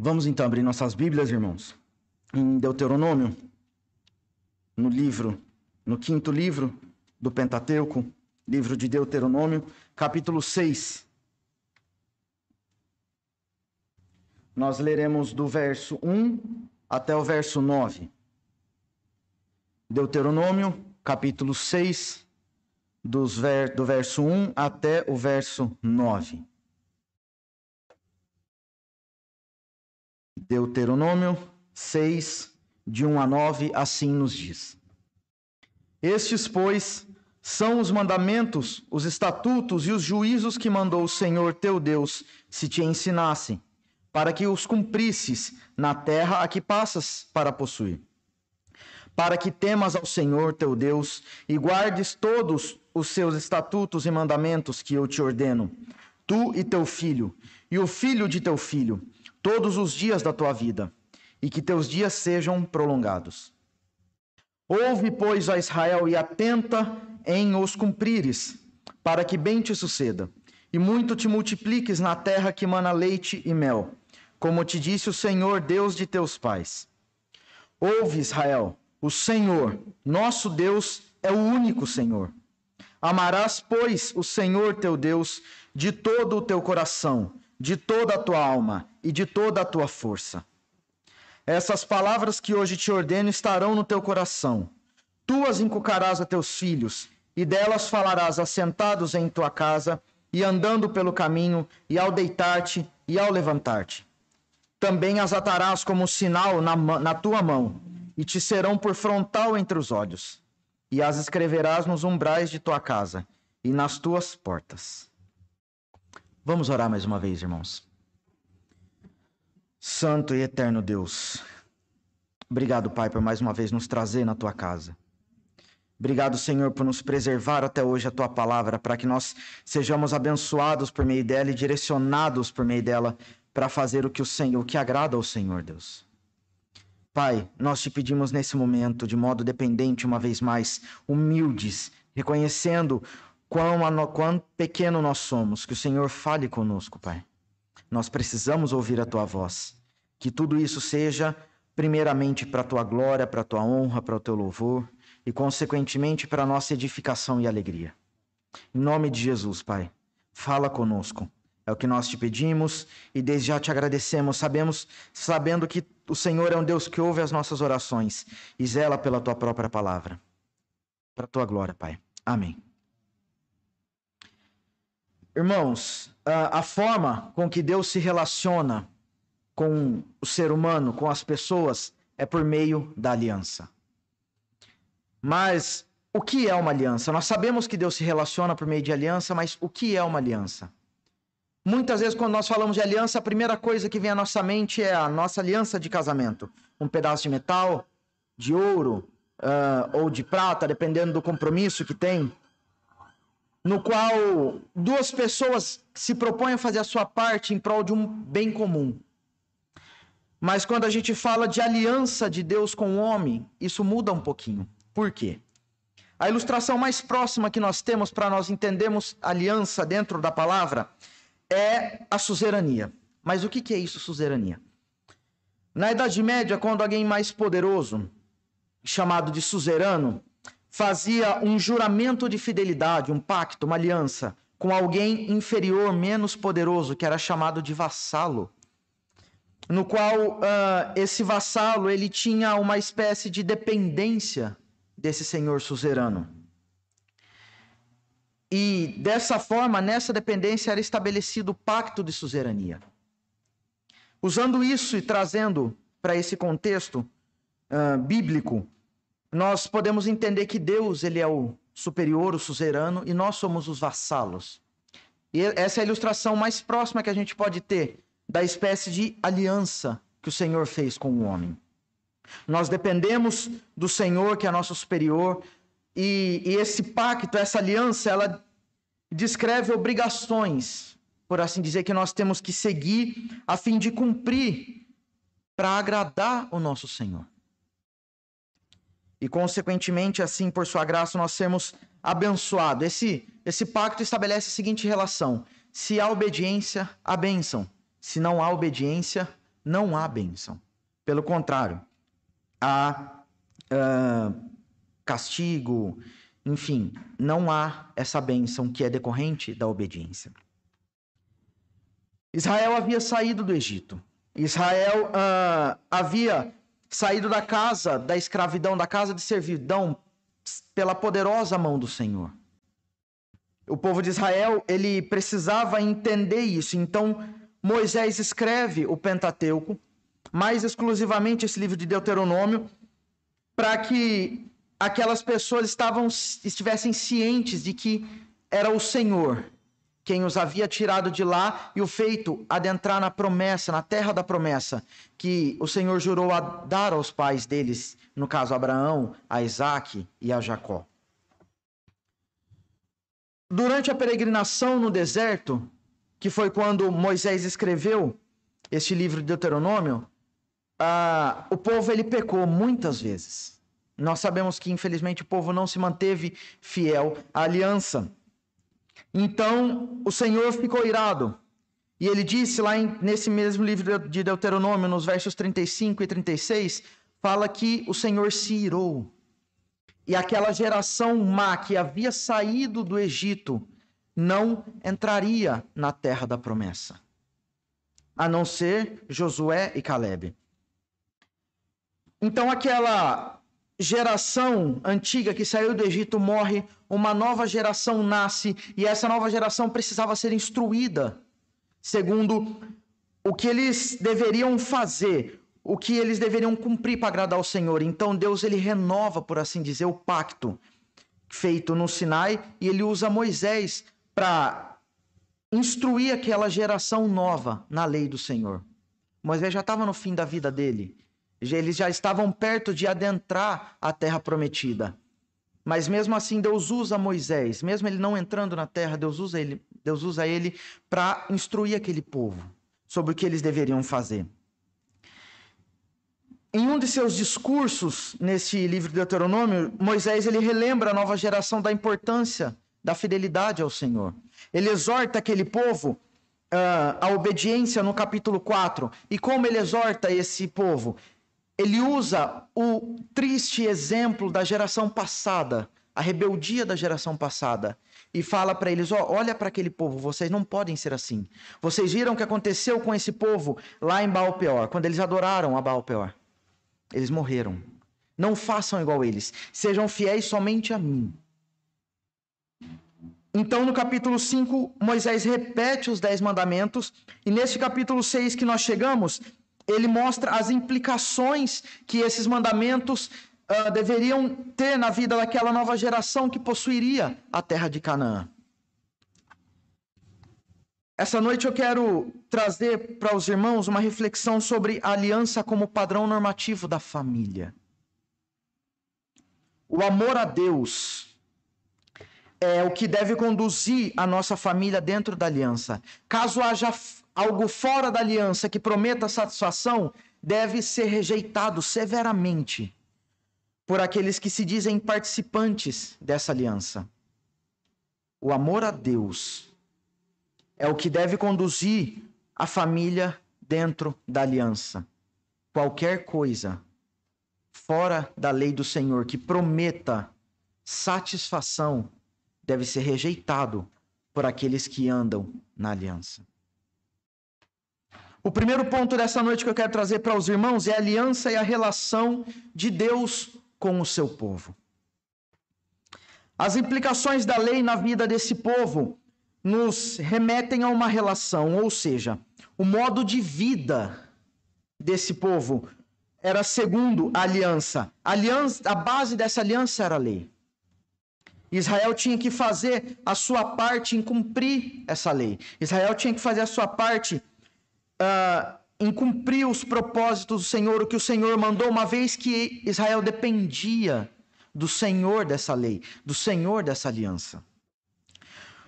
Vamos então abrir nossas Bíblias, irmãos, em Deuteronômio, no livro, no quinto livro do Pentateuco, livro de Deuteronômio, capítulo 6. Nós leremos do verso 1 até o verso 9. Deuteronômio, capítulo 6, dos ver, do verso 1 até o verso 9. Deuteronômio 6, de 1 a 9, assim nos diz: Estes, pois, são os mandamentos, os estatutos e os juízos que mandou o Senhor teu Deus se te ensinassem, para que os cumprisses na terra a que passas para possuir. Para que temas ao Senhor teu Deus e guardes todos os seus estatutos e mandamentos que eu te ordeno, tu e teu filho, e o filho de teu filho, todos os dias da tua vida, e que teus dias sejam prolongados. Ouve, pois, a Israel e atenta em os cumprires, para que bem te suceda, e muito te multipliques na terra que mana leite e mel, como te disse o Senhor, Deus de teus pais. Ouve, Israel, o Senhor, nosso Deus, é o único Senhor. Amarás, pois, o Senhor teu Deus de todo o teu coração, de toda a tua alma e de toda a tua força. Essas palavras que hoje te ordeno estarão no teu coração. Tu as inculcarás a teus filhos, e delas falarás assentados em tua casa, e andando pelo caminho, e ao deitar-te e ao levantar-te. Também as atarás como sinal na, na tua mão, e te serão por frontal entre os olhos, e as escreverás nos umbrais de tua casa e nas tuas portas. Vamos orar mais uma vez, irmãos. Santo e eterno Deus, obrigado, Pai, por mais uma vez nos trazer na tua casa. Obrigado, Senhor, por nos preservar até hoje a tua palavra, para que nós sejamos abençoados por meio dela e direcionados por meio dela para fazer o que o Senhor, o que agrada ao Senhor, Deus. Pai, nós te pedimos nesse momento, de modo dependente, uma vez mais, humildes, reconhecendo quão, quão pequeno nós somos, que o Senhor fale conosco, Pai. Nós precisamos ouvir a tua voz. Que tudo isso seja, primeiramente, para a tua glória, para a tua honra, para o teu louvor e, consequentemente, para a nossa edificação e alegria. Em nome de Jesus, Pai, fala conosco. É o que nós te pedimos e desde já te agradecemos. Sabemos, sabendo que o Senhor é um Deus que ouve as nossas orações e zela pela tua própria palavra. Para a tua glória, Pai. Amém. Irmãos, a forma com que Deus se relaciona com o ser humano, com as pessoas, é por meio da aliança. Mas o que é uma aliança? Nós sabemos que Deus se relaciona por meio de aliança, mas o que é uma aliança? Muitas vezes, quando nós falamos de aliança, a primeira coisa que vem à nossa mente é a nossa aliança de casamento. Um pedaço de metal, de ouro uh, ou de prata, dependendo do compromisso que tem no qual duas pessoas se propõem a fazer a sua parte em prol de um bem comum. Mas quando a gente fala de aliança de Deus com o homem, isso muda um pouquinho. Por quê? A ilustração mais próxima que nós temos para nós entendermos aliança dentro da palavra é a suzerania. Mas o que é isso, suzerania? Na Idade Média, quando alguém mais poderoso, chamado de suzerano, fazia um juramento de fidelidade, um pacto, uma aliança com alguém inferior, menos poderoso, que era chamado de vassalo, no qual uh, esse vassalo ele tinha uma espécie de dependência desse senhor suzerano. E dessa forma, nessa dependência era estabelecido o pacto de suzerania. Usando isso e trazendo para esse contexto uh, bíblico, nós podemos entender que Deus ele é o superior, o suzerano, e nós somos os vassalos. E essa é a ilustração mais próxima que a gente pode ter da espécie de aliança que o Senhor fez com o homem. Nós dependemos do Senhor, que é nosso superior, e, e esse pacto, essa aliança, ela descreve obrigações, por assim dizer, que nós temos que seguir a fim de cumprir para agradar o nosso Senhor e, consequentemente, assim, por sua graça, nós sermos abençoados. Esse, esse pacto estabelece a seguinte relação: se há obediência, há bênção. Se não há obediência, não há bênção. Pelo contrário, há uh, castigo, enfim, não há essa bênção que é decorrente da obediência. Israel havia saído do Egito. Israel uh, havia saído da casa da escravidão, da casa de servidão, pela poderosa mão do Senhor. O povo de Israel, ele precisava entender isso. Então, Moisés escreve o Pentateuco, mais exclusivamente esse livro de Deuteronômio, para que aquelas pessoas estavam, estivessem cientes de que era o Senhor quem os havia tirado de lá e o feito adentrar na promessa, na terra da promessa, que o Senhor jurou a dar aos pais deles, no caso Abraão, a Isaac e a Jacó. Durante a peregrinação no deserto, que foi quando Moisés escreveu este livro de Deuteronômio, ah, o povo ele pecou muitas vezes. Nós sabemos que, infelizmente, o povo não se manteve fiel à aliança. Então o Senhor ficou irado. E ele disse lá em, nesse mesmo livro de Deuteronômio, nos versos 35 e 36, fala que o Senhor se irou. E aquela geração má que havia saído do Egito não entraria na terra da promessa, a não ser Josué e Caleb. Então aquela geração antiga que saiu do Egito morre, uma nova geração nasce e essa nova geração precisava ser instruída segundo o que eles deveriam fazer, o que eles deveriam cumprir para agradar ao Senhor. Então Deus ele renova, por assim dizer, o pacto feito no Sinai e ele usa Moisés para instruir aquela geração nova na lei do Senhor. Moisés já estava no fim da vida dele eles já estavam perto de adentrar a terra prometida. Mas mesmo assim, Deus usa Moisés, mesmo ele não entrando na terra, Deus usa ele, Deus usa ele para instruir aquele povo sobre o que eles deveriam fazer. Em um de seus discursos nesse livro de Deuteronômio, Moisés ele relembra a nova geração da importância da fidelidade ao Senhor. Ele exorta aquele povo uh, à obediência no capítulo 4. E como ele exorta esse povo? Ele usa o triste exemplo da geração passada, a rebeldia da geração passada, e fala para eles: ó, olha para aquele povo, vocês não podem ser assim. Vocês viram o que aconteceu com esse povo lá em Baal Peor, quando eles adoraram a Baal Peor. Eles morreram. Não façam igual eles. Sejam fiéis somente a mim. Então, no capítulo 5, Moisés repete os dez mandamentos, e neste capítulo 6 que nós chegamos, ele mostra as implicações que esses mandamentos uh, deveriam ter na vida daquela nova geração que possuiria a terra de Canaã. Essa noite eu quero trazer para os irmãos uma reflexão sobre a aliança como padrão normativo da família. O amor a Deus é o que deve conduzir a nossa família dentro da aliança. Caso haja algo fora da aliança que prometa satisfação deve ser rejeitado severamente por aqueles que se dizem participantes dessa aliança. O amor a Deus é o que deve conduzir a família dentro da aliança. Qualquer coisa fora da lei do Senhor que prometa satisfação deve ser rejeitado por aqueles que andam na aliança. O primeiro ponto dessa noite que eu quero trazer para os irmãos é a aliança e a relação de Deus com o seu povo. As implicações da lei na vida desse povo nos remetem a uma relação, ou seja, o modo de vida desse povo era segundo a aliança. Aliança, a base dessa aliança era a lei. Israel tinha que fazer a sua parte em cumprir essa lei. Israel tinha que fazer a sua parte uh, em cumprir os propósitos do Senhor, o que o Senhor mandou, uma vez que Israel dependia do Senhor dessa lei, do Senhor dessa aliança.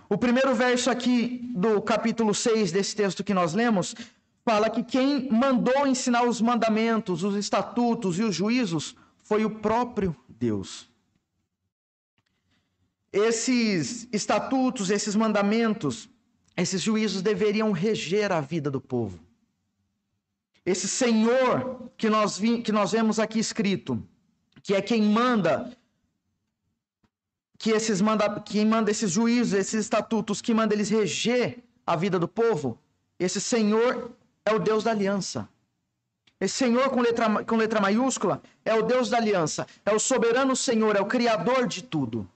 O primeiro verso aqui do capítulo 6 desse texto que nós lemos fala que quem mandou ensinar os mandamentos, os estatutos e os juízos foi o próprio Deus. Esses estatutos, esses mandamentos, esses juízos deveriam reger a vida do povo. esse Senhor que nós, vi, que nós vemos aqui escrito, que é quem manda, que esses manda, quem manda esses juízos, esses estatutos, que manda eles reger a vida do povo, esse Senhor é o Deus da aliança. Esse Senhor com letra, com letra maiúscula é o Deus da aliança, é o soberano Senhor, é o Criador de tudo.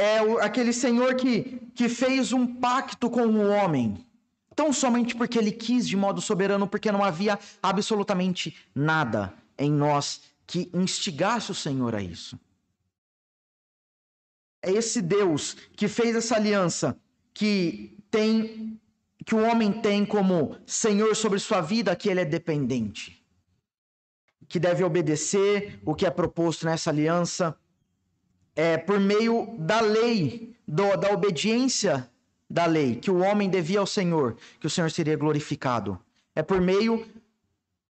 É aquele Senhor que, que fez um pacto com o homem tão somente porque ele quis de modo soberano, porque não havia absolutamente nada em nós que instigasse o Senhor a isso. É esse Deus que fez essa aliança, que tem que o homem tem como Senhor sobre sua vida, que ele é dependente, que deve obedecer o que é proposto nessa aliança, é por meio da lei, do, da obediência da lei que o homem devia ao Senhor, que o Senhor seria glorificado. É por meio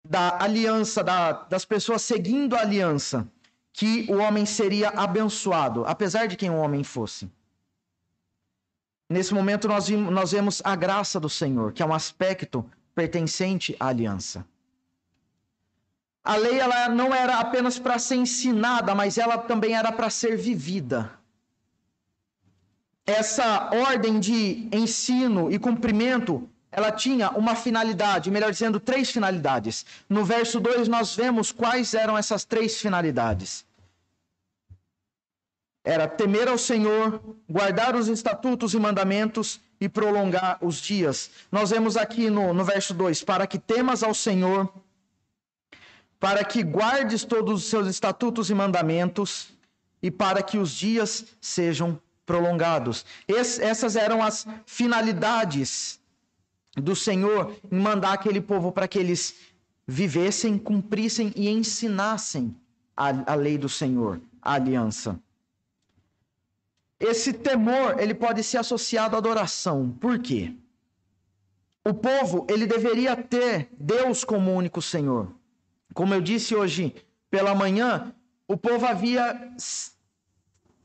da aliança, da, das pessoas seguindo a aliança, que o homem seria abençoado, apesar de quem o homem fosse. Nesse momento, nós, nós vemos a graça do Senhor, que é um aspecto pertencente à aliança. A lei ela não era apenas para ser ensinada, mas ela também era para ser vivida essa ordem de ensino e cumprimento, ela tinha uma finalidade, melhor dizendo, três finalidades. No verso 2 nós vemos quais eram essas três finalidades. Era temer ao Senhor, guardar os estatutos e mandamentos e prolongar os dias. Nós vemos aqui no, no verso 2: para que temas ao Senhor, para que guardes todos os seus estatutos e mandamentos, e para que os dias sejam prolongados. Es, essas eram as finalidades do Senhor em mandar aquele povo para que eles vivessem, cumprissem e ensinassem a, a lei do Senhor, a aliança. Esse temor, ele pode ser associado à adoração. Por quê? O povo, ele deveria ter Deus como único Senhor. Como eu disse hoje pela manhã, o povo havia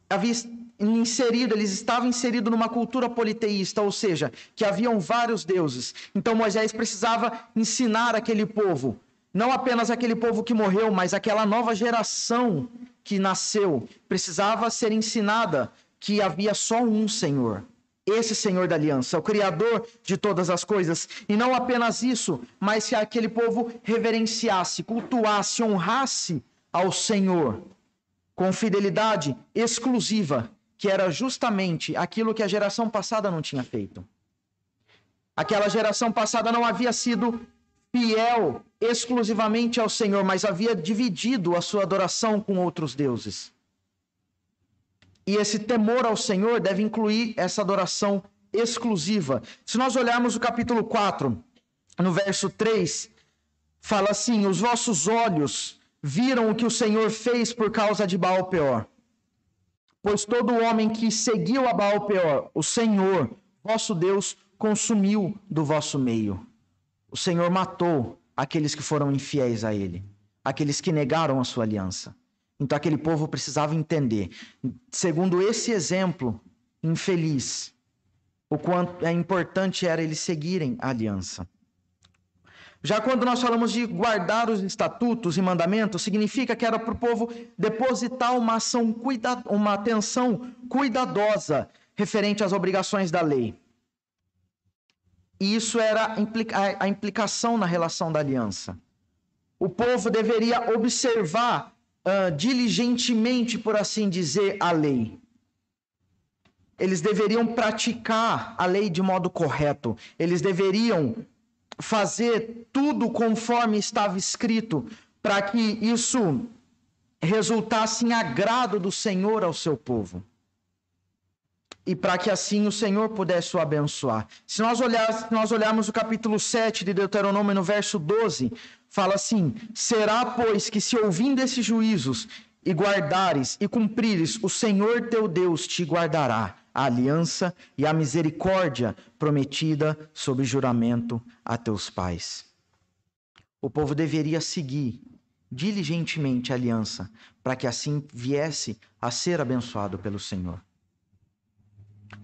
havia inserido, eles estavam inseridos numa cultura politeísta, ou seja, que haviam vários deuses. Então Moisés precisava ensinar aquele povo, não apenas aquele povo que morreu, mas aquela nova geração que nasceu, precisava ser ensinada que havia só um Senhor. Esse Senhor da aliança, o Criador de todas as coisas. E não apenas isso, mas que aquele povo reverenciasse, cultuasse, honrasse ao Senhor com fidelidade exclusiva, que era justamente aquilo que a geração passada não tinha feito. Aquela geração passada não havia sido fiel exclusivamente ao Senhor, mas havia dividido a sua adoração com outros deuses. E esse temor ao Senhor deve incluir essa adoração exclusiva. Se nós olharmos o capítulo 4, no verso 3, fala assim: Os vossos olhos viram o que o Senhor fez por causa de Baal Peor. Pois todo homem que seguiu a Baal Peor, o Senhor, vosso Deus, consumiu do vosso meio. O Senhor matou aqueles que foram infiéis a ele, aqueles que negaram a sua aliança. Então aquele povo precisava entender, segundo esse exemplo infeliz, o quanto é importante era eles seguirem a aliança. Já quando nós falamos de guardar os estatutos e mandamentos, significa que era para o povo depositar uma ação, cuida, uma atenção cuidadosa referente às obrigações da lei. E isso era a implicação na relação da aliança. O povo deveria observar uh, diligentemente, por assim dizer, a lei. Eles deveriam praticar a lei de modo correto. Eles deveriam fazer tudo conforme estava escrito, para que isso resultasse em agrado do Senhor ao seu povo. E para que assim o Senhor pudesse o abençoar. Se nós, olhar, se nós olharmos o capítulo 7 de Deuteronômio, no verso 12, fala assim: Será, pois, que se ouvindo esses juízos e guardares e cumprires, o Senhor teu Deus te guardará a aliança e a misericórdia prometida sob juramento a teus pais. O povo deveria seguir diligentemente a aliança, para que assim viesse a ser abençoado pelo Senhor.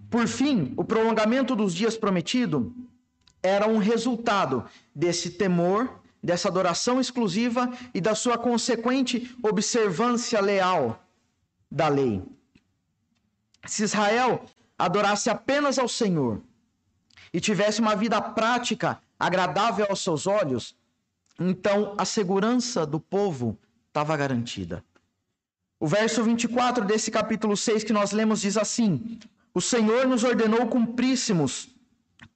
Por fim, o prolongamento dos dias prometido era um resultado desse temor, dessa adoração exclusiva e da sua consequente observância leal da lei. Se Israel adorasse apenas ao Senhor e tivesse uma vida prática agradável aos seus olhos, então a segurança do povo estava garantida. O verso 24 desse capítulo 6 que nós lemos diz assim: O Senhor nos ordenou cumpríssemos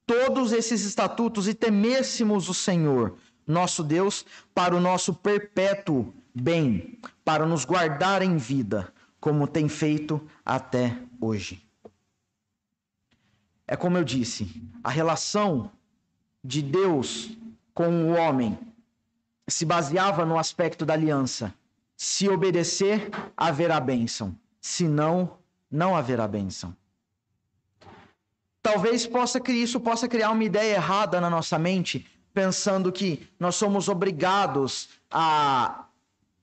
todos esses estatutos e temêssemos o Senhor, nosso Deus, para o nosso perpétuo bem, para nos guardar em vida, como tem feito até hoje. É como eu disse, a relação de Deus com o homem se baseava no aspecto da aliança. Se obedecer, haverá bênção. Se não, não haverá bênção. Talvez possa isso possa criar uma ideia errada na nossa mente, pensando que nós somos obrigados a,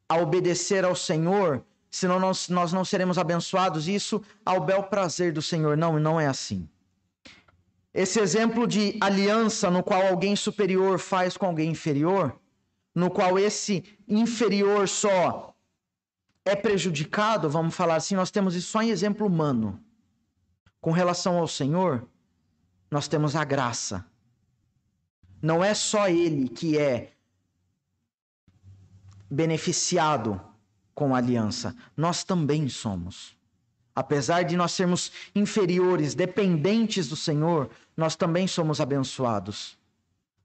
a obedecer ao Senhor, senão nós, nós não seremos abençoados. Isso ao bel prazer do Senhor. Não, não é assim. Esse exemplo de aliança no qual alguém superior faz com alguém inferior no qual esse inferior só é prejudicado, vamos falar assim, nós temos isso só em exemplo humano. Com relação ao Senhor, nós temos a graça. Não é só ele que é beneficiado com a aliança, nós também somos. Apesar de nós sermos inferiores, dependentes do Senhor, nós também somos abençoados.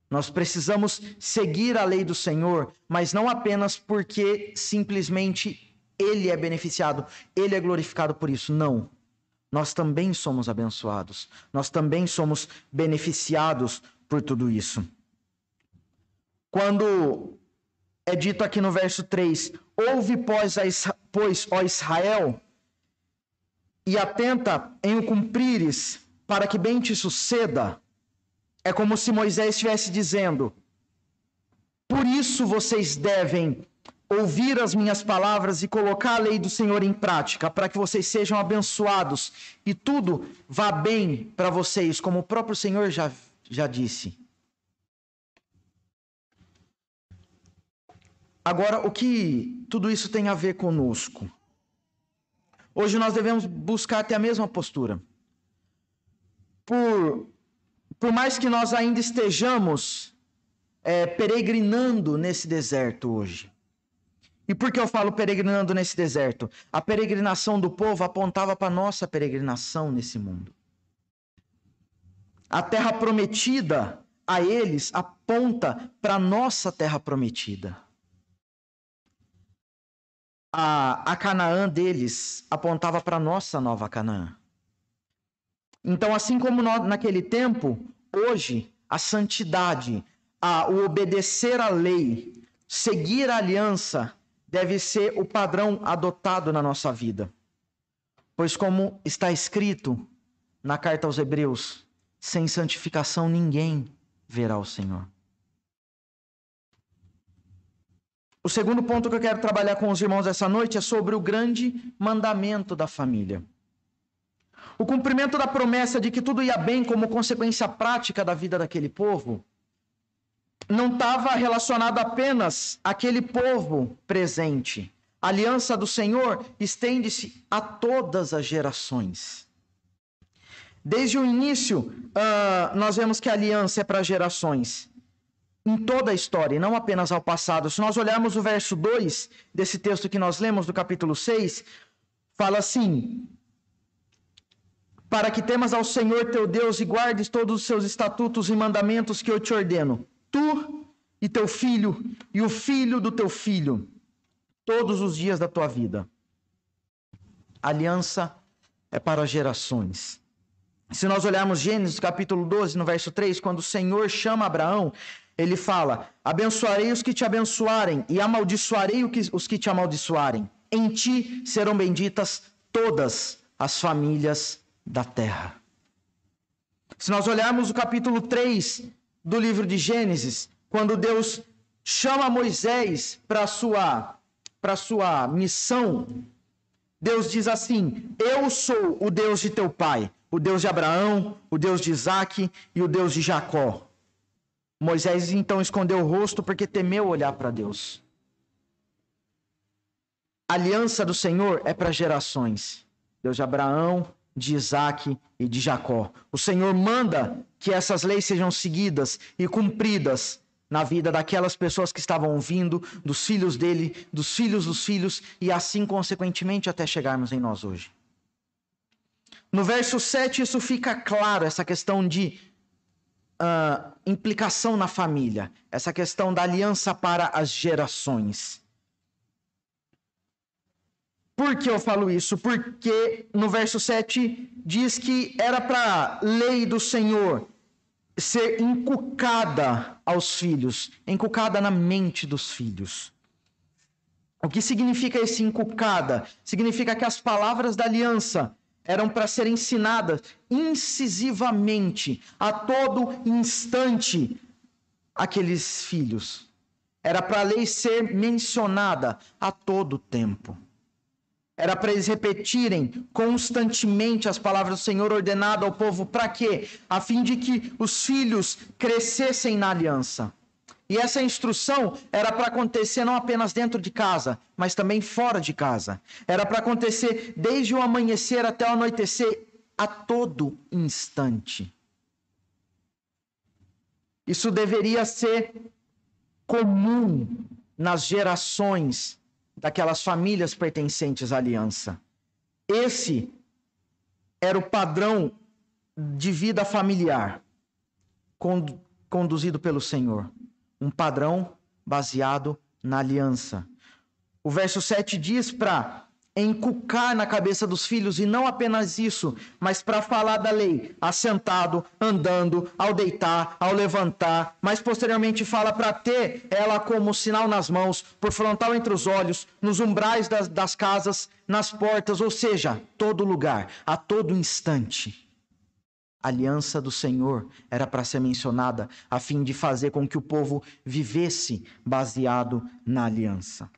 Nós precisamos seguir a lei do Senhor, mas não apenas porque simplesmente ele é beneficiado, ele é glorificado por isso. Não. Nós também somos abençoados. Nós também somos beneficiados por tudo isso. Quando é dito aqui no verso 3: Ouve, pois, pois ó Israel, e atenta em o cumprires, para que bem te suceda é como se Moisés estivesse dizendo: Por isso vocês devem ouvir as minhas palavras e colocar a lei do Senhor em prática, para que vocês sejam abençoados e tudo vá bem para vocês, como o próprio Senhor já, já disse. Agora, o que tudo isso tem a ver conosco? Hoje nós devemos buscar ter a mesma postura. Por por mais que nós ainda estejamos é, peregrinando nesse deserto hoje. E por que eu falo peregrinando nesse deserto? A peregrinação do povo apontava para nossa peregrinação nesse mundo. A terra prometida a eles aponta para nossa terra prometida. A, a Canaã deles apontava para nossa nova Canaã. Então, assim como naquele tempo, hoje, a santidade, a, o obedecer à lei, seguir a aliança, deve ser o padrão adotado na nossa vida. Pois, como está escrito na carta aos Hebreus, sem santificação ninguém verá o Senhor. O segundo ponto que eu quero trabalhar com os irmãos essa noite é sobre o grande mandamento da família. O cumprimento da promessa de que tudo ia bem como consequência prática da vida daquele povo não estava relacionado apenas àquele povo presente. A aliança do Senhor estende-se a todas as gerações. Desde o início, uh, nós vemos que a aliança é para gerações. Em toda a história, e não apenas ao passado. Se nós olharmos o verso 2 desse texto que nós lemos, do capítulo 6, fala assim: para que temas ao Senhor teu Deus e guardes todos os seus estatutos e mandamentos que eu te ordeno, tu e teu filho e o filho do teu filho, todos os dias da tua vida. aliança é para gerações. Se nós olharmos Gênesis capítulo 12, no verso 3, quando o Senhor chama Abraão, ele fala: Abençoarei os que te abençoarem e amaldiçoarei os que te amaldiçoarem. Em ti serão benditas todas as famílias da terra. Se nós olharmos o capítulo 3 do livro de Gênesis, quando Deus chama Moisés para sua, para sua missão, Deus diz assim: Eu sou o Deus de teu pai, o Deus de Abraão, o Deus de Isaac e o Deus de Jacó. Moisés então escondeu o rosto porque temeu olhar para Deus. A aliança do Senhor é para gerações. Deus de Abraão, de Isaac e de Jacó. O Senhor manda que essas leis sejam seguidas e cumpridas na vida daquelas pessoas que estavam ouvindo, dos filhos dele, dos filhos dos filhos e assim consequentemente até chegarmos em nós hoje. No verso 7, isso fica claro, essa questão de uh, implicação na família, essa questão da aliança para as gerações. Por que eu falo isso? Porque no verso 7 diz que era para a lei do Senhor ser inculcada aos filhos, inculcada na mente dos filhos. O que significa esse inculcada? Significa que as palavras da aliança eram para ser ensinadas incisivamente, a todo instante, aqueles filhos. Era para a lei ser mencionada a todo tempo. Era para eles repetirem constantemente as palavras do Senhor ordenado ao povo, para quê? A fim de que os filhos crescessem na aliança. E essa instrução era para acontecer não apenas dentro de casa, mas também fora de casa. Era para acontecer desde o amanhecer até o anoitecer, a todo instante. Isso deveria ser comum nas gerações daquelas famílias pertencentes à aliança. Esse era o padrão de vida familiar conduzido pelo Senhor um padrão baseado na aliança. O verso 7 diz para encucar na cabeça dos filhos, e não apenas isso, mas para falar da lei, assentado, andando, ao deitar, ao levantar, mas posteriormente fala para ter ela como sinal nas mãos, por frontal entre os olhos, nos umbrais das, das casas, nas portas, ou seja, todo lugar, a todo instante aliança do Senhor era para ser mencionada, a fim de fazer com que o povo vivesse baseado na aliança.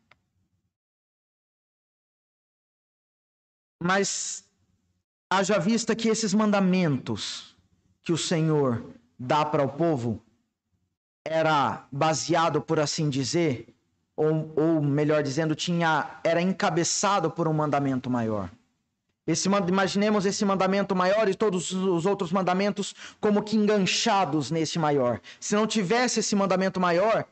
Mas haja vista que esses mandamentos que o Senhor dá para o povo era baseado, por assim dizer, ou, ou melhor dizendo, tinha era encabeçado por um mandamento maior. Esse, imaginemos esse mandamento maior e todos os outros mandamentos como que enganchados nesse maior. Se não tivesse esse mandamento maior,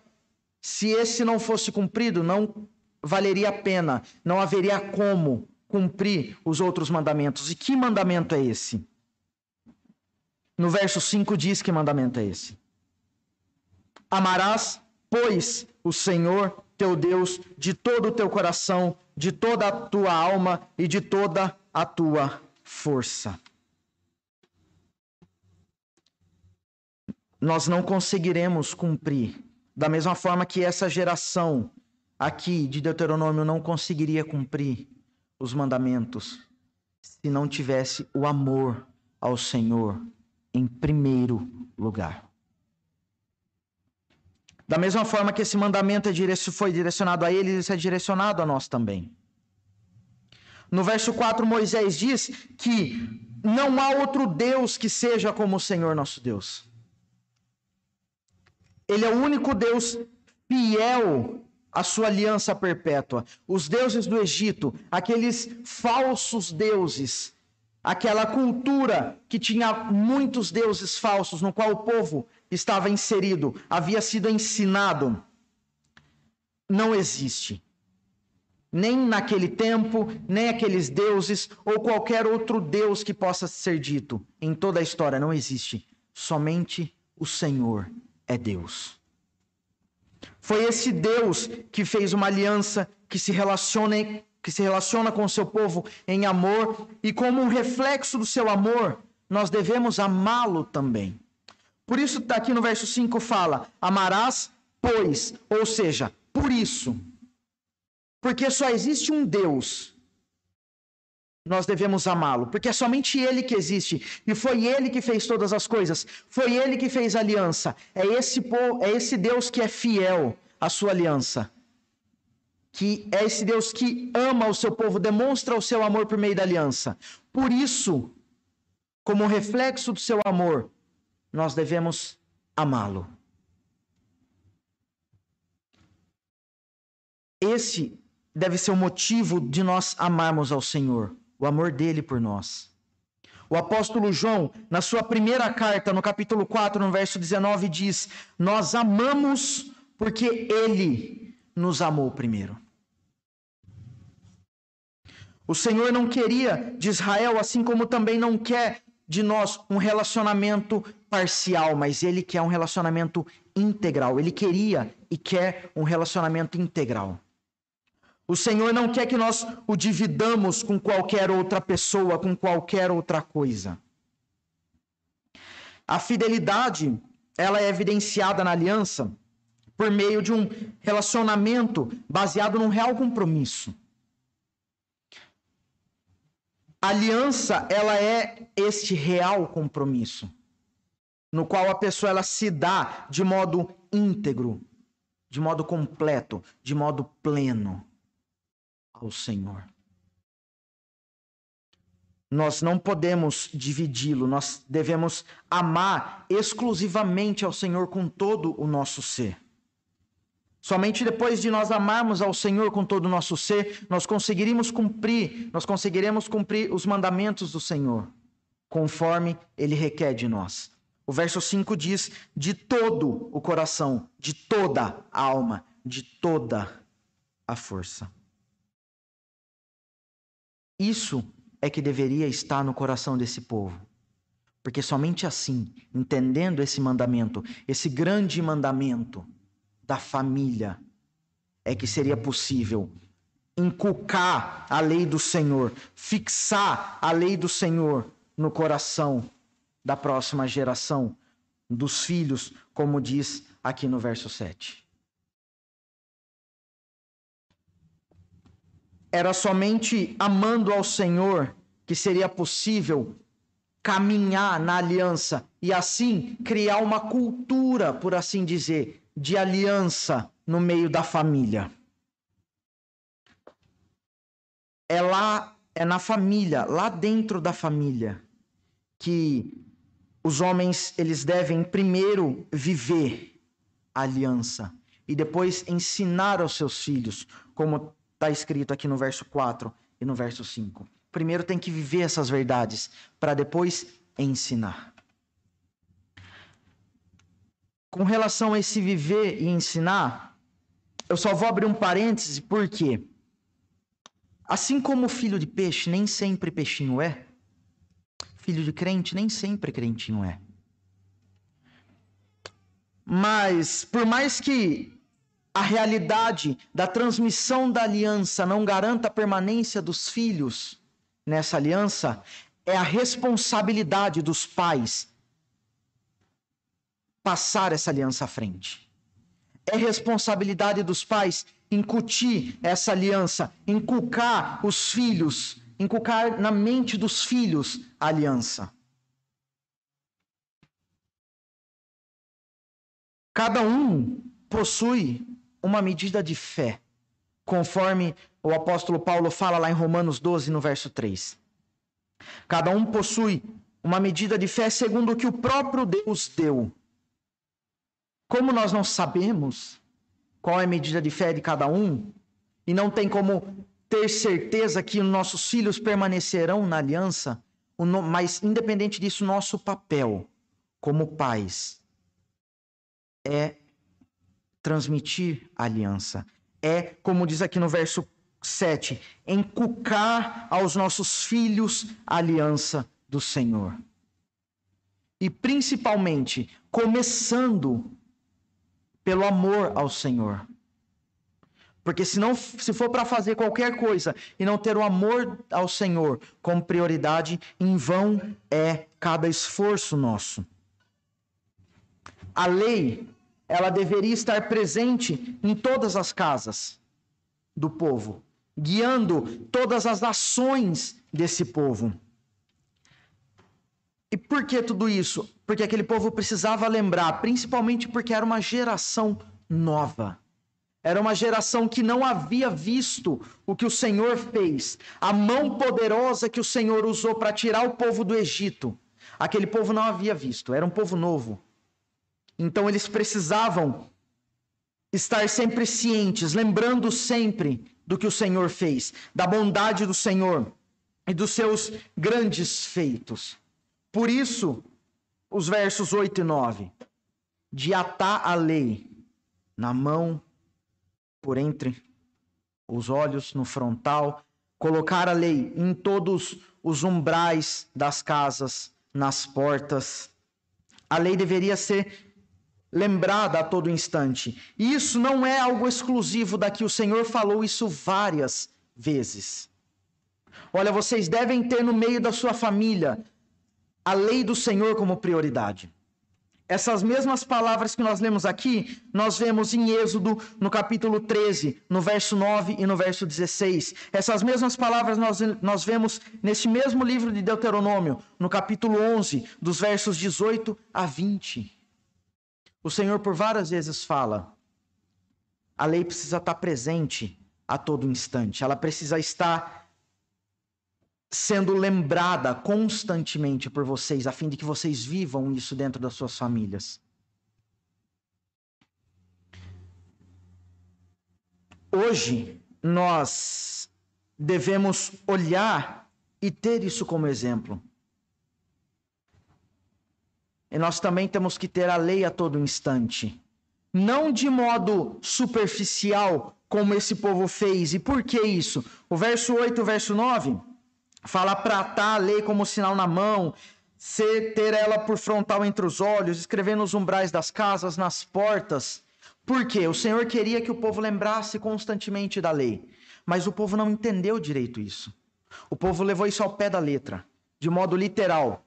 se esse não fosse cumprido, não valeria a pena, não haveria como cumprir os outros mandamentos. E que mandamento é esse? No verso 5 diz que mandamento é esse: Amarás, pois, o Senhor teu Deus de todo o teu coração, de toda a tua alma e de toda a tua força. Nós não conseguiremos cumprir, da mesma forma que essa geração aqui de Deuteronômio não conseguiria cumprir os mandamentos se não tivesse o amor ao Senhor em primeiro lugar. Da mesma forma que esse mandamento é foi direcionado a eles, é direcionado a nós também. No verso 4, Moisés diz que não há outro Deus que seja como o Senhor nosso Deus. Ele é o único Deus fiel à sua aliança perpétua. Os deuses do Egito, aqueles falsos deuses, aquela cultura que tinha muitos deuses falsos, no qual o povo estava inserido, havia sido ensinado, não existe nem naquele tempo, nem aqueles deuses ou qualquer outro deus que possa ser dito. Em toda a história não existe. Somente o Senhor é Deus. Foi esse Deus que fez uma aliança que se relaciona que se relaciona com o seu povo em amor e como um reflexo do seu amor, nós devemos amá-lo também. Por isso está aqui no verso 5 fala: "Amarás, pois", ou seja, por isso porque só existe um Deus nós devemos amá-lo, porque é somente ele que existe e foi ele que fez todas as coisas, foi ele que fez a aliança. É esse povo, é esse Deus que é fiel à sua aliança. Que é esse Deus que ama o seu povo, demonstra o seu amor por meio da aliança. Por isso, como reflexo do seu amor, nós devemos amá-lo. Esse deve ser o motivo de nós amarmos ao Senhor o amor dele por nós. O apóstolo João, na sua primeira carta, no capítulo 4, no verso 19, diz: Nós amamos porque ele nos amou primeiro. O Senhor não queria de Israel, assim como também não quer de nós um relacionamento parcial, mas ele quer um relacionamento integral. Ele queria e quer um relacionamento integral. O Senhor não quer que nós o dividamos com qualquer outra pessoa, com qualquer outra coisa. A fidelidade, ela é evidenciada na aliança por meio de um relacionamento baseado num real compromisso. A aliança, ela é este real compromisso, no qual a pessoa ela se dá de modo íntegro, de modo completo, de modo pleno ao Senhor. Nós não podemos dividi-lo, nós devemos amar exclusivamente ao Senhor com todo o nosso ser. Somente depois de nós amarmos ao Senhor com todo o nosso ser, nós conseguiremos cumprir, nós conseguiremos cumprir os mandamentos do Senhor, conforme ele requer de nós. O verso 5 diz: de todo o coração, de toda a alma, de toda a força. Isso é que deveria estar no coração desse povo. Porque somente assim, entendendo esse mandamento, esse grande mandamento da família, é que seria possível inculcar a lei do Senhor, fixar a lei do Senhor no coração da próxima geração, dos filhos, como diz aqui no verso 7. Era somente amando ao Senhor que seria possível caminhar na aliança e assim criar uma cultura, por assim dizer, de aliança no meio da família. É lá, é na família, lá dentro da família, que os homens eles devem primeiro viver a aliança e depois ensinar aos seus filhos, como está escrito aqui no verso 4 e no verso 5. Primeiro tem que viver essas verdades para depois ensinar. Com relação a esse viver e ensinar, eu só vou abrir um parêntese porque assim como filho de peixe nem sempre peixinho é, filho de crente nem sempre crentinho é. Mas por mais que a realidade da transmissão da aliança não garanta a permanência dos filhos nessa aliança, é a responsabilidade dos pais passar essa aliança à frente. É responsabilidade dos pais incutir essa aliança, inculcar os filhos, inculcar na mente dos filhos a aliança. Cada um possui uma medida de fé, conforme o apóstolo Paulo fala lá em Romanos 12, no verso 3. Cada um possui uma medida de fé segundo o que o próprio Deus deu. Como nós não sabemos qual é a medida de fé de cada um, e não tem como ter certeza que nossos filhos permanecerão na aliança, mas independente disso, nosso papel como pais é transmitir aliança. É, como diz aqui no verso 7, encucar aos nossos filhos a aliança do Senhor. E principalmente, começando pelo amor ao Senhor. Porque se, não, se for para fazer qualquer coisa e não ter o amor ao Senhor como prioridade, em vão é cada esforço nosso. A lei ela deveria estar presente em todas as casas do povo, guiando todas as ações desse povo. E por que tudo isso? Porque aquele povo precisava lembrar, principalmente porque era uma geração nova. Era uma geração que não havia visto o que o Senhor fez, a mão poderosa que o Senhor usou para tirar o povo do Egito. Aquele povo não havia visto, era um povo novo. Então eles precisavam estar sempre cientes, lembrando sempre do que o Senhor fez, da bondade do Senhor e dos seus grandes feitos. Por isso, os versos 8 e 9, de atar a lei na mão, por entre os olhos, no frontal, colocar a lei em todos os umbrais das casas, nas portas. A lei deveria ser lembrada a todo instante. E isso não é algo exclusivo daqui, o Senhor falou isso várias vezes. Olha, vocês devem ter no meio da sua família a lei do Senhor como prioridade. Essas mesmas palavras que nós lemos aqui, nós vemos em Êxodo, no capítulo 13, no verso 9 e no verso 16. Essas mesmas palavras nós, nós vemos nesse mesmo livro de Deuteronômio, no capítulo 11, dos versos 18 a 20. O Senhor por várias vezes fala: a lei precisa estar presente a todo instante, ela precisa estar sendo lembrada constantemente por vocês, a fim de que vocês vivam isso dentro das suas famílias. Hoje, nós devemos olhar e ter isso como exemplo. E nós também temos que ter a lei a todo instante. Não de modo superficial, como esse povo fez. E por que isso? O verso 8 o verso 9 fala para atar a lei como sinal na mão, ser, ter ela por frontal entre os olhos, escrever nos umbrais das casas, nas portas. Por quê? O Senhor queria que o povo lembrasse constantemente da lei. Mas o povo não entendeu direito isso. O povo levou isso ao pé da letra, de modo literal.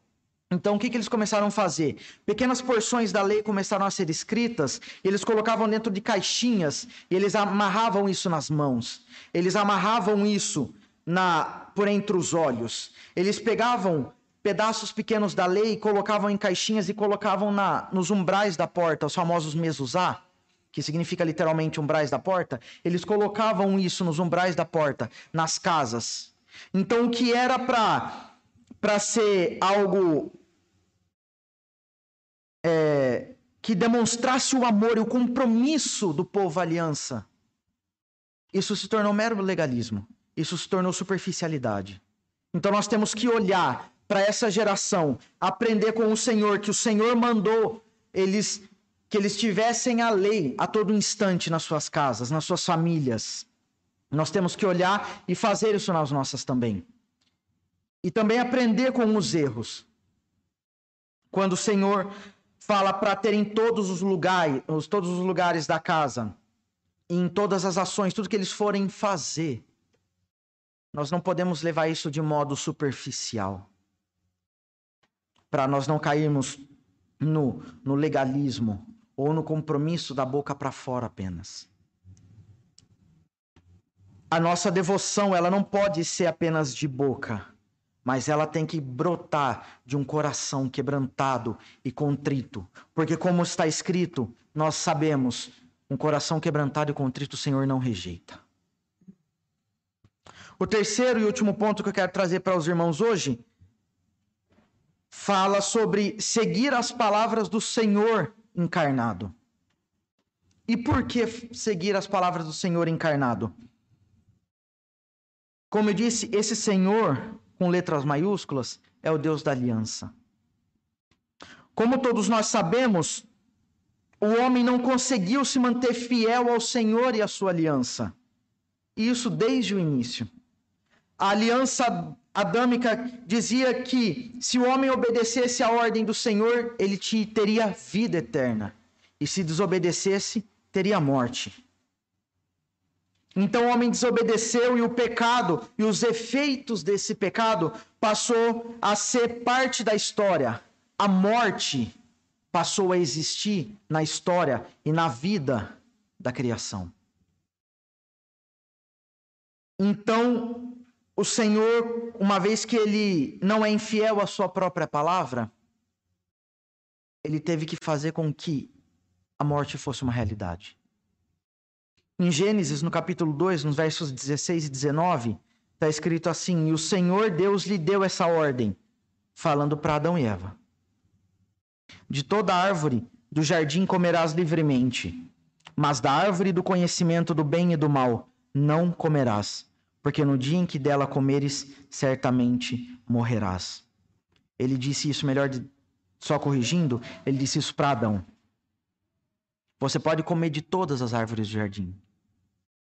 Então, o que, que eles começaram a fazer? Pequenas porções da lei começaram a ser escritas, eles colocavam dentro de caixinhas e eles amarravam isso nas mãos. Eles amarravam isso na por entre os olhos. Eles pegavam pedaços pequenos da lei, colocavam em caixinhas e colocavam na, nos umbrais da porta, os famosos mesuzá, que significa literalmente umbrais da porta. Eles colocavam isso nos umbrais da porta, nas casas. Então, o que era para para ser algo é, que demonstrasse o amor e o compromisso do povo aliança, isso se tornou mero legalismo. Isso se tornou superficialidade. Então nós temos que olhar para essa geração, aprender com o Senhor que o Senhor mandou eles que eles tivessem a lei a todo instante nas suas casas, nas suas famílias. Nós temos que olhar e fazer isso nas nossas também. E também aprender com os erros. Quando o Senhor fala para ter em todos os lugares, todos os lugares da casa, em todas as ações, tudo que eles forem fazer, nós não podemos levar isso de modo superficial. Para nós não cairmos no, no legalismo ou no compromisso da boca para fora apenas. A nossa devoção, ela não pode ser apenas de boca mas ela tem que brotar de um coração quebrantado e contrito, porque como está escrito, nós sabemos, um coração quebrantado e contrito o Senhor não rejeita. O terceiro e último ponto que eu quero trazer para os irmãos hoje fala sobre seguir as palavras do Senhor encarnado. E por que seguir as palavras do Senhor encarnado? Como eu disse, esse Senhor com letras maiúsculas, é o Deus da aliança. Como todos nós sabemos, o homem não conseguiu se manter fiel ao Senhor e à sua aliança. Isso desde o início. A aliança adâmica dizia que se o homem obedecesse à ordem do Senhor, ele teria vida eterna. E se desobedecesse, teria morte. Então o homem desobedeceu e o pecado e os efeitos desse pecado passou a ser parte da história. A morte passou a existir na história e na vida da criação. Então, o Senhor, uma vez que ele não é infiel à sua própria palavra, ele teve que fazer com que a morte fosse uma realidade. Em Gênesis, no capítulo 2, nos versos 16 e 19, está escrito assim: E o Senhor Deus lhe deu essa ordem, falando para Adão e Eva: De toda árvore do jardim comerás livremente, Mas da árvore do conhecimento do bem e do mal não comerás, porque no dia em que dela comeres, certamente morrerás. Ele disse isso, melhor de, só corrigindo, ele disse isso para Adão. Você pode comer de todas as árvores do jardim,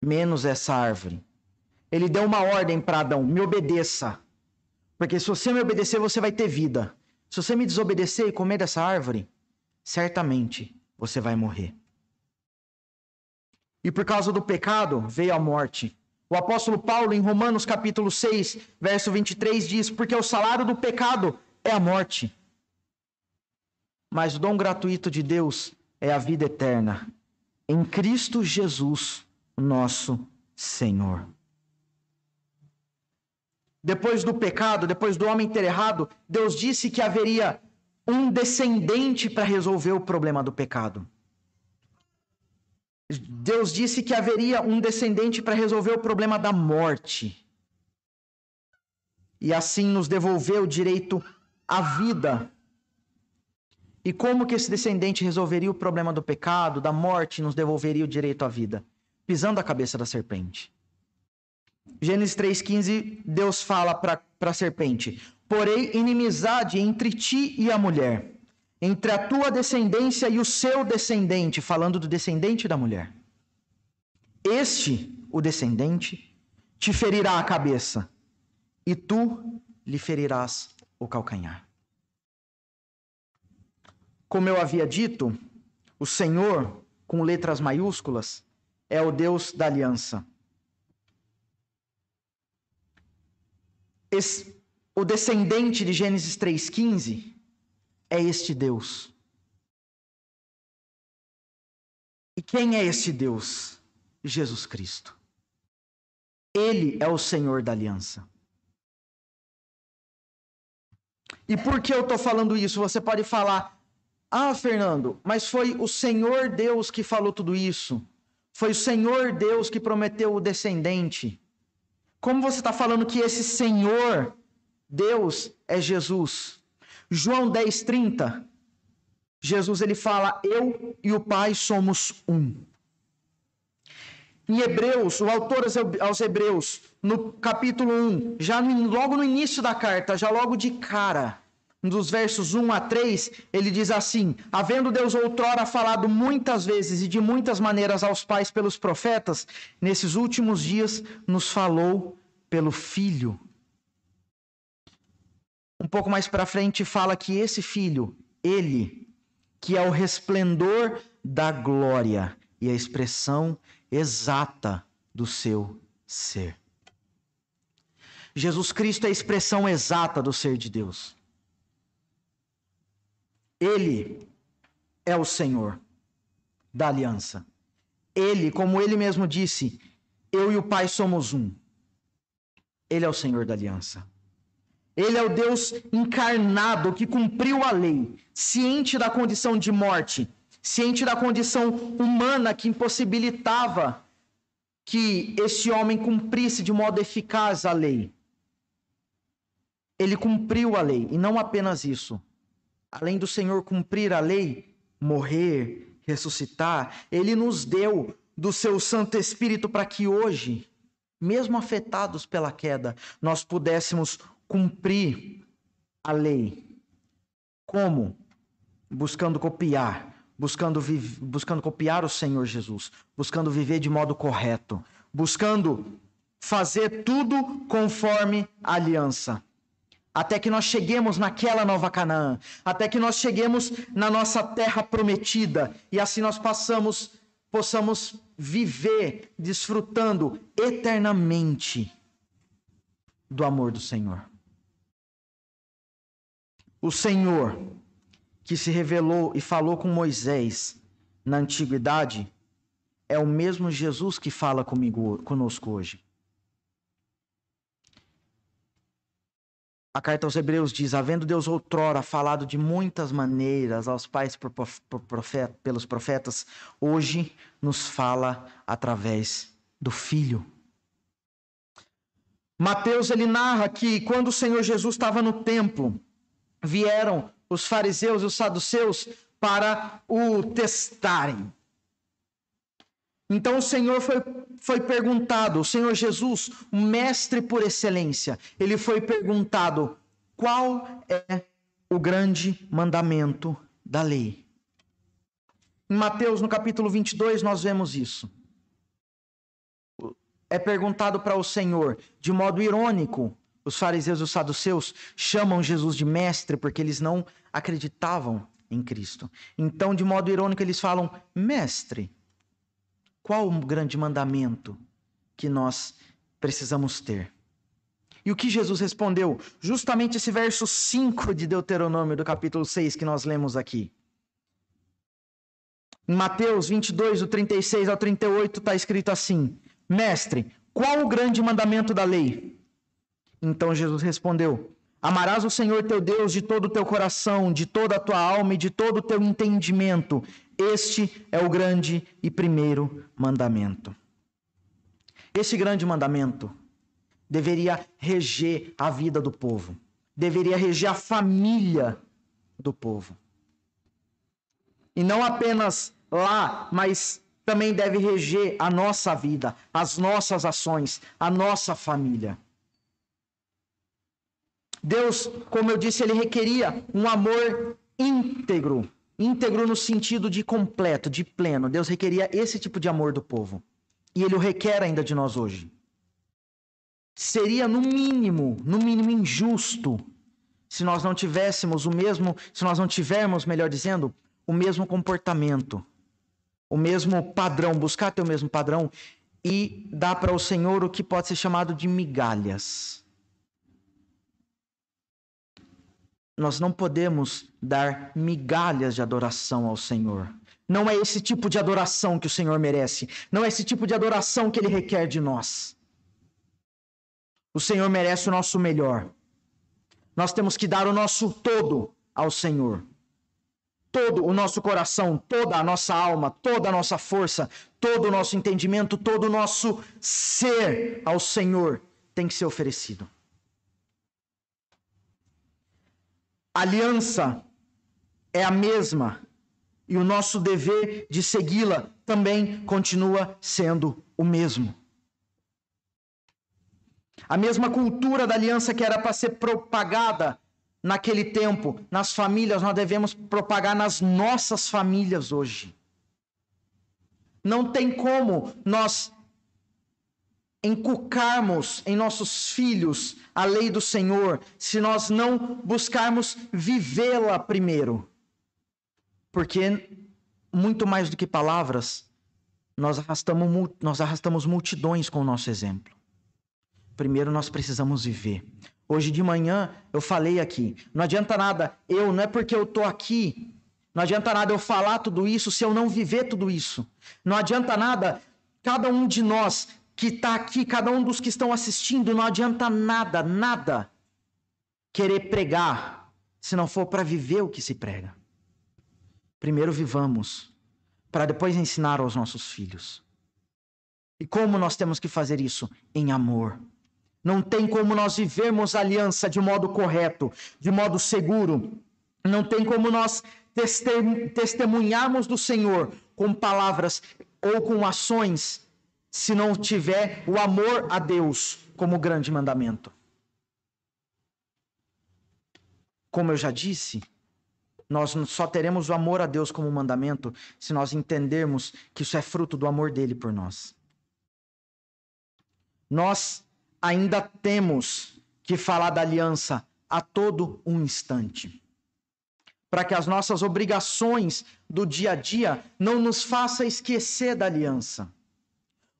menos essa árvore. Ele deu uma ordem para Adão: me obedeça. Porque se você me obedecer, você vai ter vida. Se você me desobedecer e comer dessa árvore, certamente você vai morrer. E por causa do pecado veio a morte. O apóstolo Paulo, em Romanos capítulo 6, verso 23, diz: Porque o salário do pecado é a morte. Mas o dom gratuito de Deus é a vida eterna, em Cristo Jesus, nosso Senhor. Depois do pecado, depois do homem ter errado, Deus disse que haveria um descendente para resolver o problema do pecado. Deus disse que haveria um descendente para resolver o problema da morte. E assim nos devolveu o direito à vida. E como que esse descendente resolveria o problema do pecado, da morte, nos devolveria o direito à vida? Pisando a cabeça da serpente. Gênesis 3,15, Deus fala para a serpente: Porém, inimizade entre ti e a mulher, entre a tua descendência e o seu descendente, falando do descendente da mulher. Este, o descendente, te ferirá a cabeça, e tu lhe ferirás o calcanhar. Como eu havia dito, o Senhor, com letras maiúsculas, é o Deus da aliança. Esse, o descendente de Gênesis 3,15 é este Deus. E quem é este Deus? Jesus Cristo. Ele é o Senhor da aliança. E por que eu estou falando isso? Você pode falar, ah, Fernando, mas foi o Senhor Deus que falou tudo isso. Foi o Senhor Deus que prometeu o descendente. Como você está falando que esse Senhor, Deus, é Jesus? João 10, 30, Jesus ele fala: Eu e o Pai somos um. Em Hebreus, o autor aos Hebreus, no capítulo 1, já no, logo no início da carta, já logo de cara, dos versos 1 a 3, ele diz assim: Havendo Deus outrora falado muitas vezes e de muitas maneiras aos pais pelos profetas, nesses últimos dias nos falou pelo Filho um pouco mais para frente fala que esse filho, ele, que é o resplendor da glória e a expressão exata do seu ser. Jesus Cristo é a expressão exata do ser de Deus. Ele é o Senhor da aliança. Ele, como ele mesmo disse, eu e o Pai somos um. Ele é o Senhor da aliança. Ele é o Deus encarnado que cumpriu a lei, ciente da condição de morte, ciente da condição humana que impossibilitava que esse homem cumprisse de modo eficaz a lei. Ele cumpriu a lei, e não apenas isso. Além do Senhor cumprir a lei, morrer, ressuscitar, ele nos deu do seu Santo Espírito para que hoje, mesmo afetados pela queda, nós pudéssemos cumprir a lei. Como? Buscando copiar, buscando, buscando copiar o Senhor Jesus, buscando viver de modo correto, buscando fazer tudo conforme a aliança. Até que nós cheguemos naquela nova Canaã, até que nós cheguemos na nossa terra prometida e assim nós passamos, possamos viver desfrutando eternamente do amor do Senhor. O Senhor, que se revelou e falou com Moisés na antiguidade, é o mesmo Jesus que fala comigo, conosco hoje. A carta aos Hebreus diz: Havendo Deus outrora falado de muitas maneiras aos pais por profeta, pelos profetas, hoje nos fala através do Filho. Mateus ele narra que quando o Senhor Jesus estava no templo, vieram os fariseus e os saduceus para o testarem. Então o Senhor foi, foi perguntado, o Senhor Jesus, o mestre por excelência, ele foi perguntado: qual é o grande mandamento da lei? Em Mateus, no capítulo 22, nós vemos isso. É perguntado para o Senhor, de modo irônico, os fariseus e os saduceus chamam Jesus de mestre porque eles não acreditavam em Cristo. Então, de modo irônico, eles falam: Mestre, qual o grande mandamento que nós precisamos ter? E o que Jesus respondeu? Justamente esse verso 5 de Deuteronômio, do capítulo 6, que nós lemos aqui. Em Mateus 22, do 36 ao 38, está escrito assim: Mestre, qual o grande mandamento da lei? Então Jesus respondeu: Amarás o Senhor teu Deus de todo o teu coração, de toda a tua alma e de todo o teu entendimento. Este é o grande e primeiro mandamento. Esse grande mandamento deveria reger a vida do povo, deveria reger a família do povo. E não apenas lá, mas também deve reger a nossa vida, as nossas ações, a nossa família. Deus, como eu disse, ele requeria um amor íntegro, íntegro no sentido de completo, de pleno. Deus requeria esse tipo de amor do povo. E ele o requer ainda de nós hoje. Seria no mínimo, no mínimo injusto se nós não tivéssemos o mesmo, se nós não tivermos, melhor dizendo, o mesmo comportamento, o mesmo padrão, buscar ter o mesmo padrão e dar para o Senhor o que pode ser chamado de migalhas. Nós não podemos dar migalhas de adoração ao Senhor. Não é esse tipo de adoração que o Senhor merece. Não é esse tipo de adoração que Ele requer de nós. O Senhor merece o nosso melhor. Nós temos que dar o nosso todo ao Senhor. Todo o nosso coração, toda a nossa alma, toda a nossa força, todo o nosso entendimento, todo o nosso ser ao Senhor tem que ser oferecido. Aliança é a mesma e o nosso dever de segui-la também continua sendo o mesmo. A mesma cultura da aliança que era para ser propagada naquele tempo, nas famílias, nós devemos propagar nas nossas famílias hoje. Não tem como nós encucarmos em nossos filhos a lei do Senhor se nós não buscarmos vivê-la primeiro. Porque muito mais do que palavras, nós arrastamos, nós arrastamos multidões com o nosso exemplo. Primeiro nós precisamos viver. Hoje de manhã eu falei aqui, não adianta nada eu, não é porque eu estou aqui, não adianta nada eu falar tudo isso se eu não viver tudo isso. Não adianta nada cada um de nós que está aqui, cada um dos que estão assistindo, não adianta nada, nada querer pregar se não for para viver o que se prega. Primeiro vivamos, para depois ensinar aos nossos filhos. E como nós temos que fazer isso? Em amor. Não tem como nós vivermos a aliança de modo correto, de modo seguro. Não tem como nós testemunharmos do Senhor com palavras ou com ações se não tiver o amor a Deus como grande mandamento. Como eu já disse, nós só teremos o amor a Deus como mandamento se nós entendermos que isso é fruto do amor dele por nós. Nós ainda temos que falar da aliança a todo um instante. Para que as nossas obrigações do dia a dia não nos façam esquecer da aliança.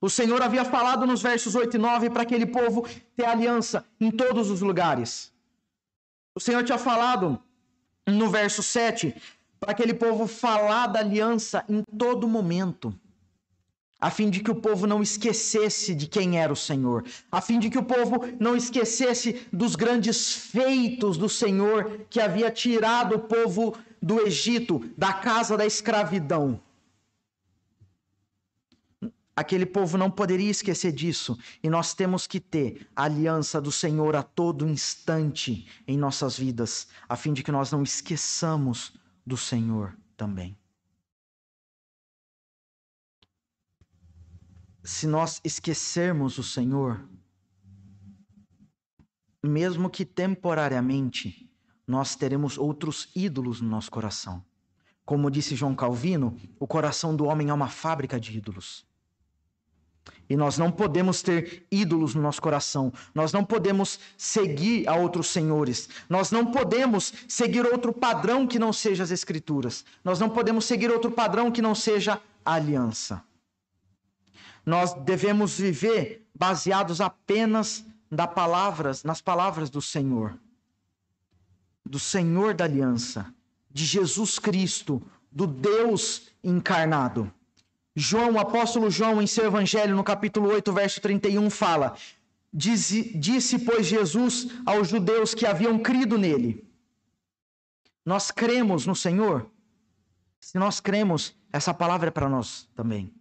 O Senhor havia falado nos versos 8 e 9 para aquele povo ter aliança em todos os lugares. O Senhor tinha falado no verso 7 para aquele povo falar da aliança em todo momento, a fim de que o povo não esquecesse de quem era o Senhor, a fim de que o povo não esquecesse dos grandes feitos do Senhor que havia tirado o povo do Egito, da casa da escravidão. Aquele povo não poderia esquecer disso, e nós temos que ter a aliança do Senhor a todo instante em nossas vidas, a fim de que nós não esqueçamos do Senhor também. se nós esquecermos o Senhor, mesmo que temporariamente, nós teremos outros ídolos no nosso coração. Como disse João Calvino, o coração do homem é uma fábrica de ídolos. E nós não podemos ter ídolos no nosso coração. Nós não podemos seguir a outros senhores. Nós não podemos seguir outro padrão que não seja as Escrituras. Nós não podemos seguir outro padrão que não seja a aliança. Nós devemos viver baseados apenas nas palavras, nas palavras do Senhor. Do Senhor da aliança, de Jesus Cristo, do Deus encarnado. João, o apóstolo João, em seu evangelho, no capítulo 8, verso 31, fala: Disse, disse, pois, Jesus aos judeus que haviam crido nele: Nós cremos no Senhor? Se nós cremos, essa palavra é para nós também.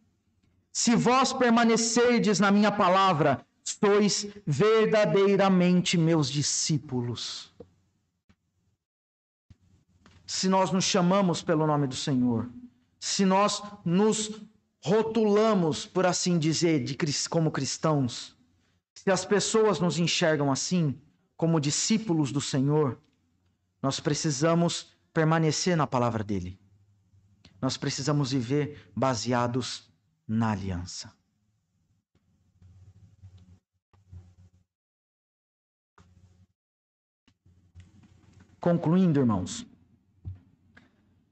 Se vós permanecerdes na minha palavra, sois verdadeiramente meus discípulos. Se nós nos chamamos pelo nome do Senhor, se nós nos rotulamos, por assim dizer, de, como cristãos, se as pessoas nos enxergam assim, como discípulos do Senhor, nós precisamos permanecer na palavra dele. Nós precisamos viver baseados na aliança. Concluindo, irmãos,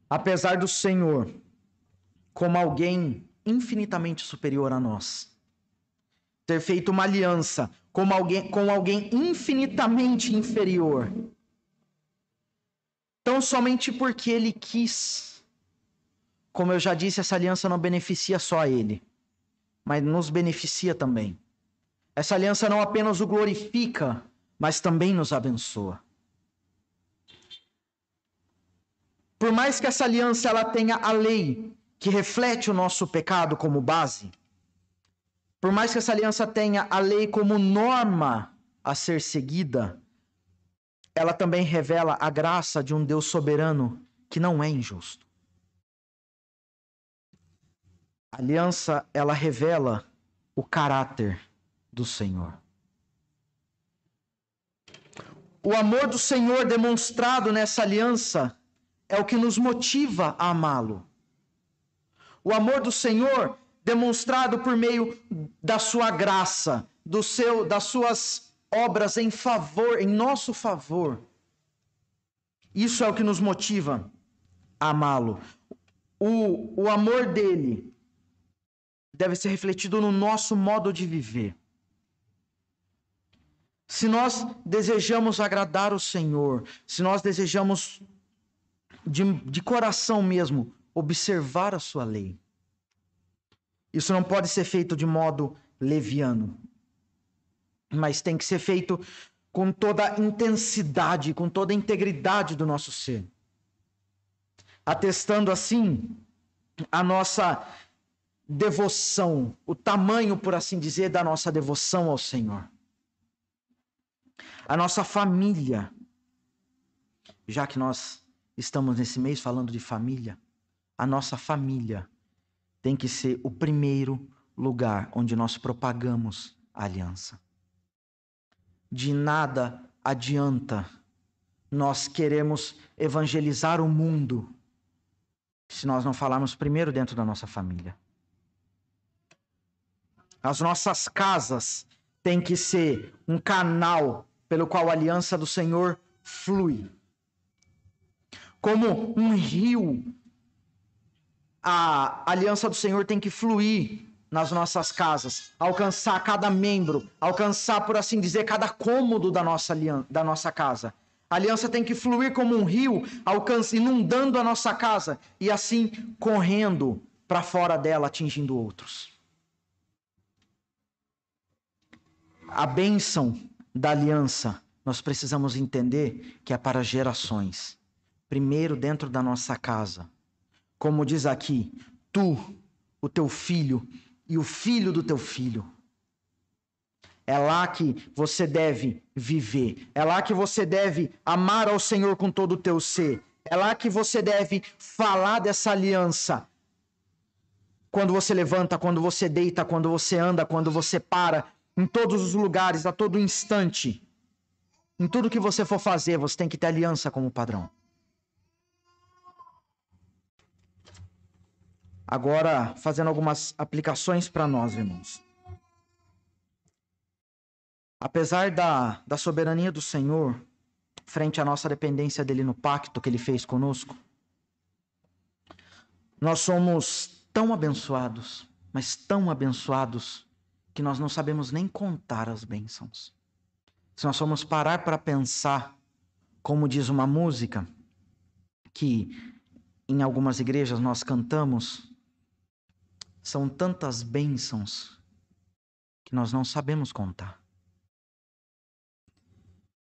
apesar do Senhor como alguém infinitamente superior a nós. Ter feito uma aliança com alguém, com alguém infinitamente inferior. Tão somente porque ele quis. Como eu já disse, essa aliança não beneficia só a ele, mas nos beneficia também. Essa aliança não apenas o glorifica, mas também nos abençoa. Por mais que essa aliança ela tenha a lei que reflete o nosso pecado como base, por mais que essa aliança tenha a lei como norma a ser seguida, ela também revela a graça de um Deus soberano que não é injusto. A aliança, ela revela o caráter do Senhor. O amor do Senhor demonstrado nessa aliança é o que nos motiva a amá-lo. O amor do Senhor demonstrado por meio da sua graça, do seu das suas obras em favor, em nosso favor. Isso é o que nos motiva a amá-lo. O, o amor dele deve ser refletido no nosso modo de viver. Se nós desejamos agradar o Senhor, se nós desejamos de, de coração mesmo observar a sua lei. Isso não pode ser feito de modo leviano, mas tem que ser feito com toda a intensidade, com toda a integridade do nosso ser. Atestando assim a nossa devoção, o tamanho, por assim dizer, da nossa devoção ao Senhor. A nossa família, já que nós estamos nesse mês falando de família, a nossa família tem que ser o primeiro lugar onde nós propagamos a aliança. De nada adianta nós queremos evangelizar o mundo se nós não falarmos primeiro dentro da nossa família. As nossas casas têm que ser um canal pelo qual a aliança do Senhor flui. Como um rio a aliança do Senhor tem que fluir nas nossas casas, alcançar cada membro, alcançar, por assim dizer, cada cômodo da nossa, da nossa casa. A aliança tem que fluir como um rio, inundando a nossa casa e assim correndo para fora dela, atingindo outros. A bênção da aliança, nós precisamos entender que é para gerações. Primeiro, dentro da nossa casa, como diz aqui, tu, o teu filho e o filho do teu filho. É lá que você deve viver. É lá que você deve amar ao Senhor com todo o teu ser. É lá que você deve falar dessa aliança quando você levanta, quando você deita, quando você anda, quando você para, em todos os lugares, a todo instante. Em tudo que você for fazer, você tem que ter aliança como padrão. Agora, fazendo algumas aplicações para nós, irmãos. Apesar da, da soberania do Senhor, frente à nossa dependência dele no pacto que ele fez conosco, nós somos tão abençoados, mas tão abençoados, que nós não sabemos nem contar as bênçãos. Se nós formos parar para pensar, como diz uma música, que em algumas igrejas nós cantamos, são tantas bênçãos que nós não sabemos contar.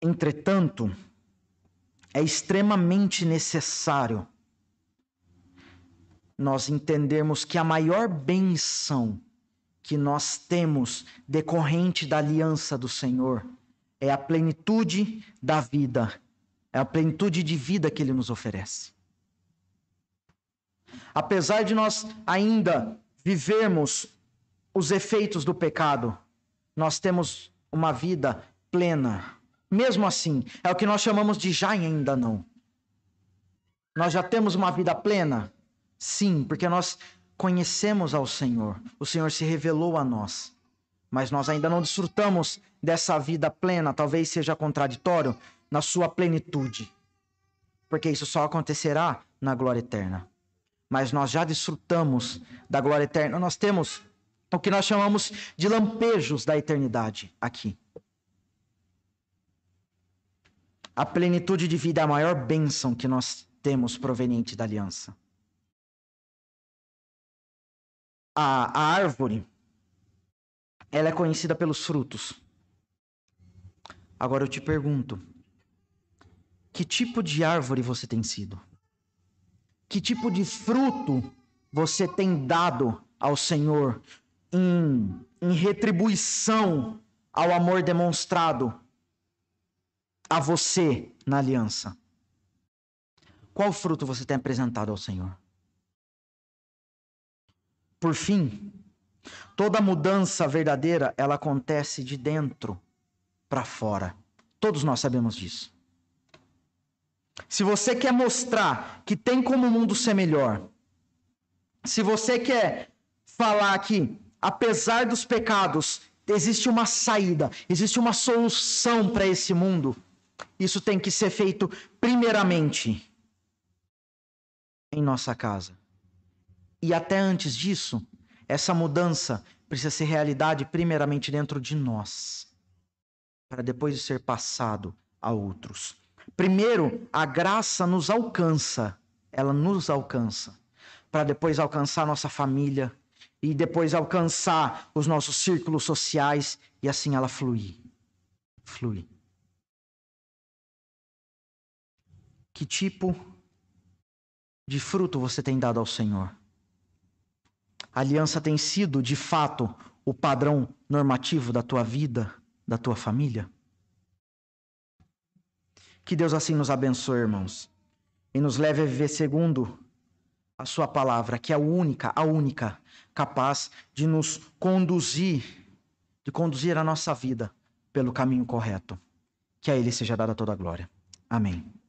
Entretanto, é extremamente necessário nós entendermos que a maior benção que nós temos decorrente da aliança do Senhor é a plenitude da vida, é a plenitude de vida que Ele nos oferece. Apesar de nós ainda vivermos os efeitos do pecado, nós temos uma vida plena. Mesmo assim, é o que nós chamamos de já e ainda não. Nós já temos uma vida plena? Sim, porque nós conhecemos ao Senhor. O Senhor se revelou a nós. Mas nós ainda não desfrutamos dessa vida plena, talvez seja contraditório, na sua plenitude. Porque isso só acontecerá na glória eterna. Mas nós já desfrutamos da glória eterna. Nós temos o que nós chamamos de lampejos da eternidade aqui. A plenitude de vida é a maior bênção que nós temos proveniente da aliança. a, a árvore, ela é conhecida pelos frutos. Agora eu te pergunto, que tipo de árvore você tem sido? Que tipo de fruto você tem dado ao Senhor em, em retribuição ao amor demonstrado a você na aliança? Qual fruto você tem apresentado ao Senhor? Por fim, toda mudança verdadeira, ela acontece de dentro para fora. Todos nós sabemos disso. Se você quer mostrar que tem como o mundo ser melhor, se você quer falar que, apesar dos pecados, existe uma saída, existe uma solução para esse mundo, isso tem que ser feito primeiramente em nossa casa. E até antes disso, essa mudança precisa ser realidade primeiramente dentro de nós, para depois ser passado a outros. Primeiro, a graça nos alcança, ela nos alcança, para depois alcançar nossa família e depois alcançar os nossos círculos sociais e assim ela fluir. Flui. Que tipo de fruto você tem dado ao Senhor? A aliança tem sido, de fato, o padrão normativo da tua vida, da tua família? Que Deus assim nos abençoe, irmãos, e nos leve a viver segundo a Sua palavra, que é a única, a única capaz de nos conduzir, de conduzir a nossa vida pelo caminho correto. Que a Ele seja dada toda a glória. Amém.